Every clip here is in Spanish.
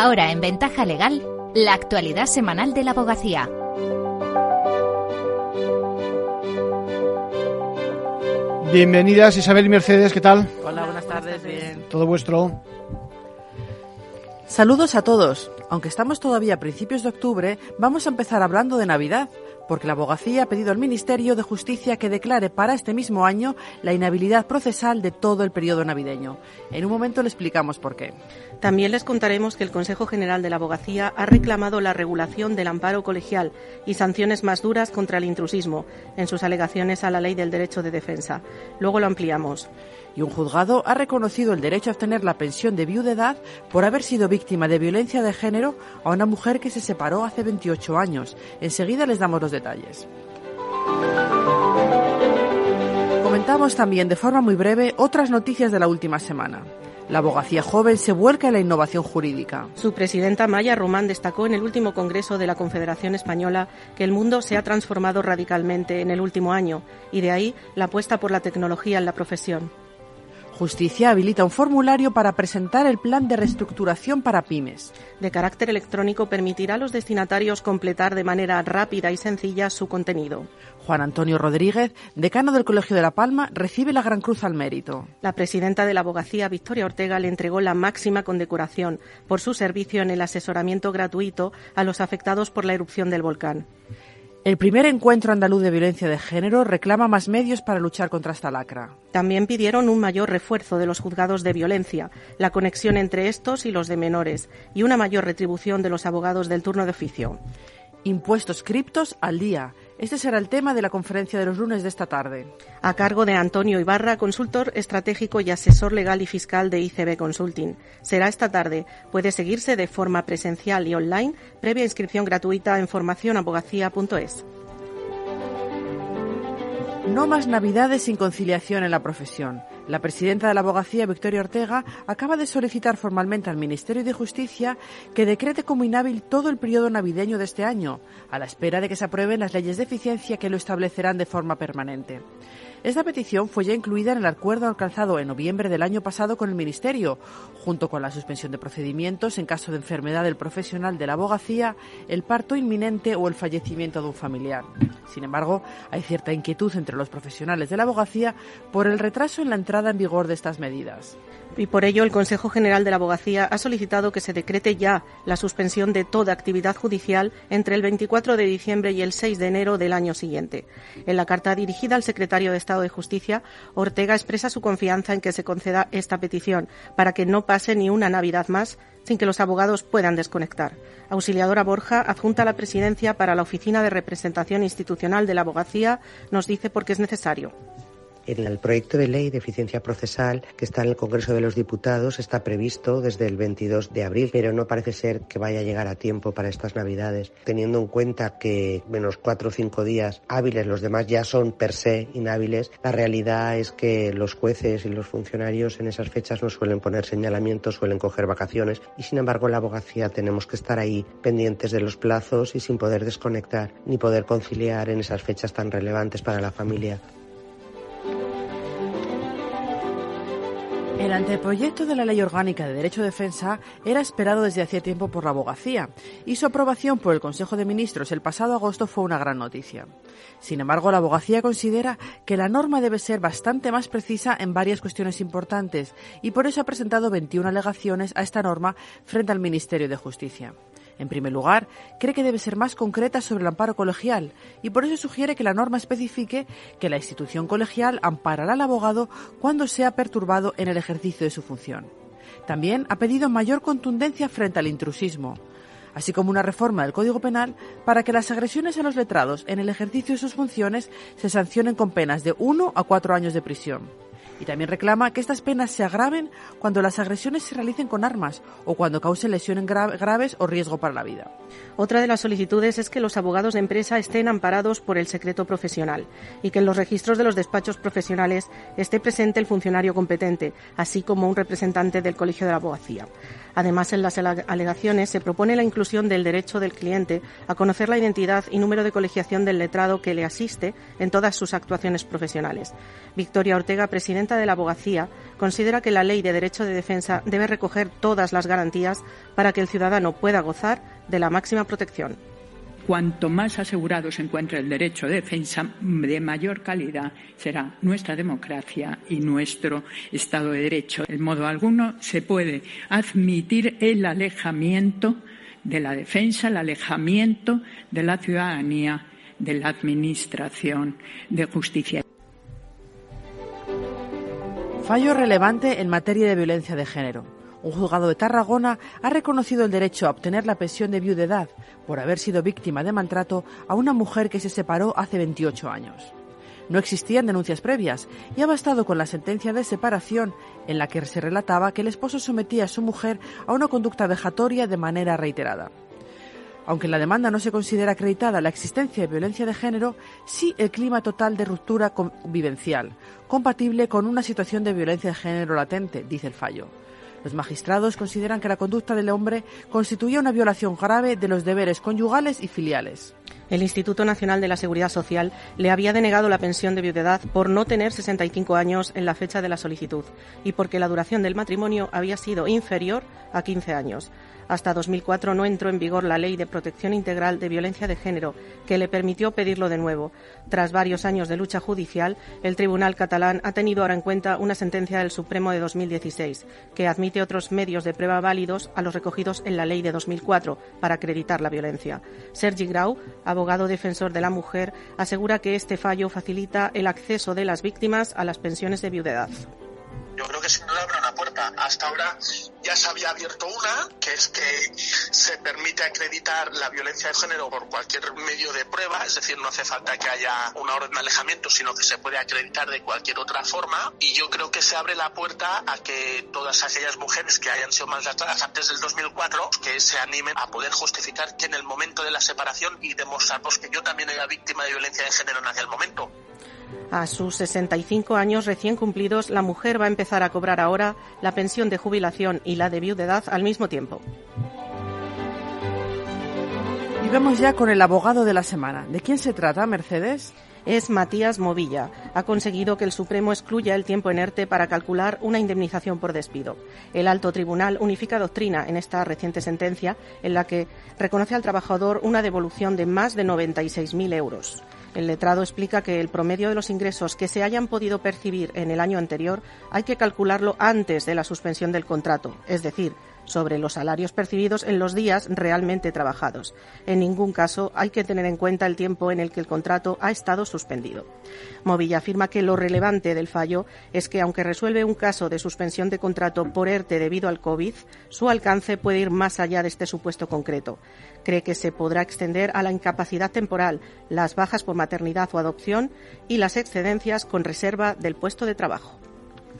Ahora en Ventaja Legal, la actualidad semanal de la abogacía. Bienvenidas Isabel y Mercedes, ¿qué tal? Hola, buenas tardes, bien. Todo vuestro. Saludos a todos. Aunque estamos todavía a principios de octubre, vamos a empezar hablando de Navidad, porque la abogacía ha pedido al Ministerio de Justicia que declare para este mismo año la inhabilidad procesal de todo el periodo navideño. En un momento le explicamos por qué. También les contaremos que el Consejo General de la Abogacía ha reclamado la regulación del amparo colegial y sanciones más duras contra el intrusismo en sus alegaciones a la Ley del Derecho de Defensa. Luego lo ampliamos y un juzgado ha reconocido el derecho a obtener la pensión de viudedad por haber sido víctima de violencia de género a una mujer que se separó hace 28 años. Enseguida les damos los detalles. Comentamos también de forma muy breve otras noticias de la última semana. La abogacía joven se vuelca en la innovación jurídica. Su presidenta Maya Román destacó en el último Congreso de la Confederación Española que el mundo se ha transformado radicalmente en el último año y de ahí la apuesta por la tecnología en la profesión. Justicia habilita un formulario para presentar el plan de reestructuración para pymes. De carácter electrónico permitirá a los destinatarios completar de manera rápida y sencilla su contenido. Juan Antonio Rodríguez, decano del Colegio de La Palma, recibe la Gran Cruz al Mérito. La presidenta de la abogacía, Victoria Ortega, le entregó la máxima condecoración por su servicio en el asesoramiento gratuito a los afectados por la erupción del volcán. El primer encuentro andaluz de violencia de género reclama más medios para luchar contra esta lacra. También pidieron un mayor refuerzo de los juzgados de violencia, la conexión entre estos y los de menores y una mayor retribución de los abogados del turno de oficio. Impuestos criptos al día. Este será el tema de la conferencia de los lunes de esta tarde. A cargo de Antonio Ibarra, consultor estratégico y asesor legal y fiscal de ICB Consulting. Será esta tarde. Puede seguirse de forma presencial y online, previa inscripción gratuita en formacionabogacía.es. No más Navidades sin conciliación en la profesión. La presidenta de la abogacía, Victoria Ortega, acaba de solicitar formalmente al Ministerio de Justicia que decrete como inhábil todo el periodo navideño de este año, a la espera de que se aprueben las leyes de eficiencia que lo establecerán de forma permanente. Esta petición fue ya incluida en el acuerdo alcanzado en noviembre del año pasado con el Ministerio, junto con la suspensión de procedimientos en caso de enfermedad del profesional de la abogacía, el parto inminente o el fallecimiento de un familiar. Sin embargo, hay cierta inquietud entre los profesionales de la abogacía por el retraso en la entrada en vigor de estas medidas y por ello el Consejo General de la Abogacía ha solicitado que se decrete ya la suspensión de toda actividad judicial entre el 24 de diciembre y el 6 de enero del año siguiente. En la carta dirigida al secretario de Estado de Justicia, Ortega expresa su confianza en que se conceda esta petición para que no pase ni una Navidad más sin que los abogados puedan desconectar. Auxiliadora Borja, adjunta a la presidencia para la Oficina de Representación Institucional de la Abogacía, nos dice por qué es necesario. En el proyecto de ley de eficiencia procesal que está en el Congreso de los Diputados está previsto desde el 22 de abril, pero no parece ser que vaya a llegar a tiempo para estas Navidades, teniendo en cuenta que menos cuatro o cinco días hábiles, los demás ya son per se inhábiles. La realidad es que los jueces y los funcionarios en esas fechas no suelen poner señalamientos, suelen coger vacaciones y sin embargo la abogacía tenemos que estar ahí pendientes de los plazos y sin poder desconectar ni poder conciliar en esas fechas tan relevantes para la familia. El anteproyecto de la Ley Orgánica de Derecho de Defensa era esperado desde hacía tiempo por la abogacía y su aprobación por el Consejo de Ministros el pasado agosto fue una gran noticia. Sin embargo, la abogacía considera que la norma debe ser bastante más precisa en varias cuestiones importantes y por eso ha presentado 21 alegaciones a esta norma frente al Ministerio de Justicia. En primer lugar, cree que debe ser más concreta sobre el amparo colegial y por eso sugiere que la norma especifique que la institución colegial amparará al abogado cuando sea perturbado en el ejercicio de su función. También ha pedido mayor contundencia frente al intrusismo, así como una reforma del Código Penal para que las agresiones a los letrados en el ejercicio de sus funciones se sancionen con penas de uno a cuatro años de prisión y también reclama que estas penas se agraven cuando las agresiones se realicen con armas o cuando causen lesiones graves o riesgo para la vida. Otra de las solicitudes es que los abogados de empresa estén amparados por el secreto profesional y que en los registros de los despachos profesionales esté presente el funcionario competente, así como un representante del Colegio de la Abogacía. Además, en las alegaciones se propone la inclusión del derecho del cliente a conocer la identidad y número de colegiación del letrado que le asiste en todas sus actuaciones profesionales. Victoria Ortega, presidenta de la abogacía, considera que la ley de derecho de defensa debe recoger todas las garantías para que el ciudadano pueda gozar de la máxima protección. Cuanto más asegurado se encuentre el derecho de defensa, de mayor calidad será nuestra democracia y nuestro Estado de Derecho. En modo alguno se puede admitir el alejamiento de la defensa, el alejamiento de la ciudadanía de la Administración de Justicia. Fallo relevante en materia de violencia de género. Un juzgado de Tarragona ha reconocido el derecho a obtener la pensión de viudedad por haber sido víctima de maltrato a una mujer que se separó hace 28 años. No existían denuncias previas y ha bastado con la sentencia de separación en la que se relataba que el esposo sometía a su mujer a una conducta vejatoria de manera reiterada. Aunque en la demanda no se considera acreditada la existencia de violencia de género, sí el clima total de ruptura convivencial, compatible con una situación de violencia de género latente, dice el fallo. Los magistrados consideran que la conducta del hombre constituía una violación grave de los deberes conyugales y filiales. El Instituto Nacional de la Seguridad Social le había denegado la pensión de viudedad por no tener 65 años en la fecha de la solicitud y porque la duración del matrimonio había sido inferior a 15 años. Hasta 2004 no entró en vigor la Ley de Protección Integral de Violencia de Género, que le permitió pedirlo de nuevo. Tras varios años de lucha judicial, el Tribunal catalán ha tenido ahora en cuenta una sentencia del Supremo de 2016, que admite otros medios de prueba válidos a los recogidos en la Ley de 2004 para acreditar la violencia. Sergi Grau, abogado defensor de la mujer, asegura que este fallo facilita el acceso de las víctimas a las pensiones de viudedad yo creo que sin duda abre una puerta. Hasta ahora ya se había abierto una, que es que se permite acreditar la violencia de género por cualquier medio de prueba, es decir, no hace falta que haya una orden de alejamiento, sino que se puede acreditar de cualquier otra forma. Y yo creo que se abre la puerta a que todas aquellas mujeres que hayan sido maltratadas antes del 2004, que se animen a poder justificar que en el momento de la separación y demostrar pues, que yo también era víctima de violencia de género en aquel momento. A sus 65 años recién cumplidos, la mujer va a empezar a cobrar ahora la pensión de jubilación y la de viudedad al mismo tiempo. Y vamos ya con el abogado de la semana. ¿De quién se trata, Mercedes? es Matías Movilla. Ha conseguido que el Supremo excluya el tiempo inerte para calcular una indemnización por despido. El alto tribunal unifica doctrina en esta reciente sentencia en la que reconoce al trabajador una devolución de más de 96.000 euros. El letrado explica que el promedio de los ingresos que se hayan podido percibir en el año anterior hay que calcularlo antes de la suspensión del contrato, es decir, sobre los salarios percibidos en los días realmente trabajados. En ningún caso hay que tener en cuenta el tiempo en el que el contrato ha estado suspendido. Movilla afirma que lo relevante del fallo es que, aunque resuelve un caso de suspensión de contrato por ERTE debido al COVID, su alcance puede ir más allá de este supuesto concreto. Cree que se podrá extender a la incapacidad temporal, las bajas por maternidad o adopción y las excedencias con reserva del puesto de trabajo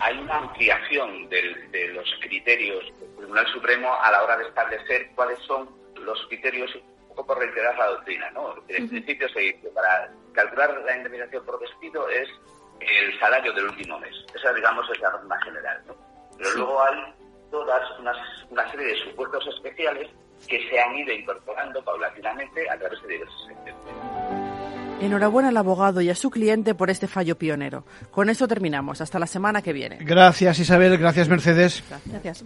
hay una ampliación de los criterios Tribunal Supremo a la hora de establecer cuáles son los criterios, un poco por reiterar la doctrina, ¿no? El principio se dice, para calcular la indemnización por despido es el salario del último mes. Esa, digamos, es la norma general, ¿no? Pero luego hay todas una serie de supuestos especiales que se han ido incorporando paulatinamente a través de diversas sentencias. Enhorabuena al abogado y a su cliente por este fallo pionero. Con eso terminamos. Hasta la semana que viene. Gracias Isabel, gracias Mercedes. Gracias.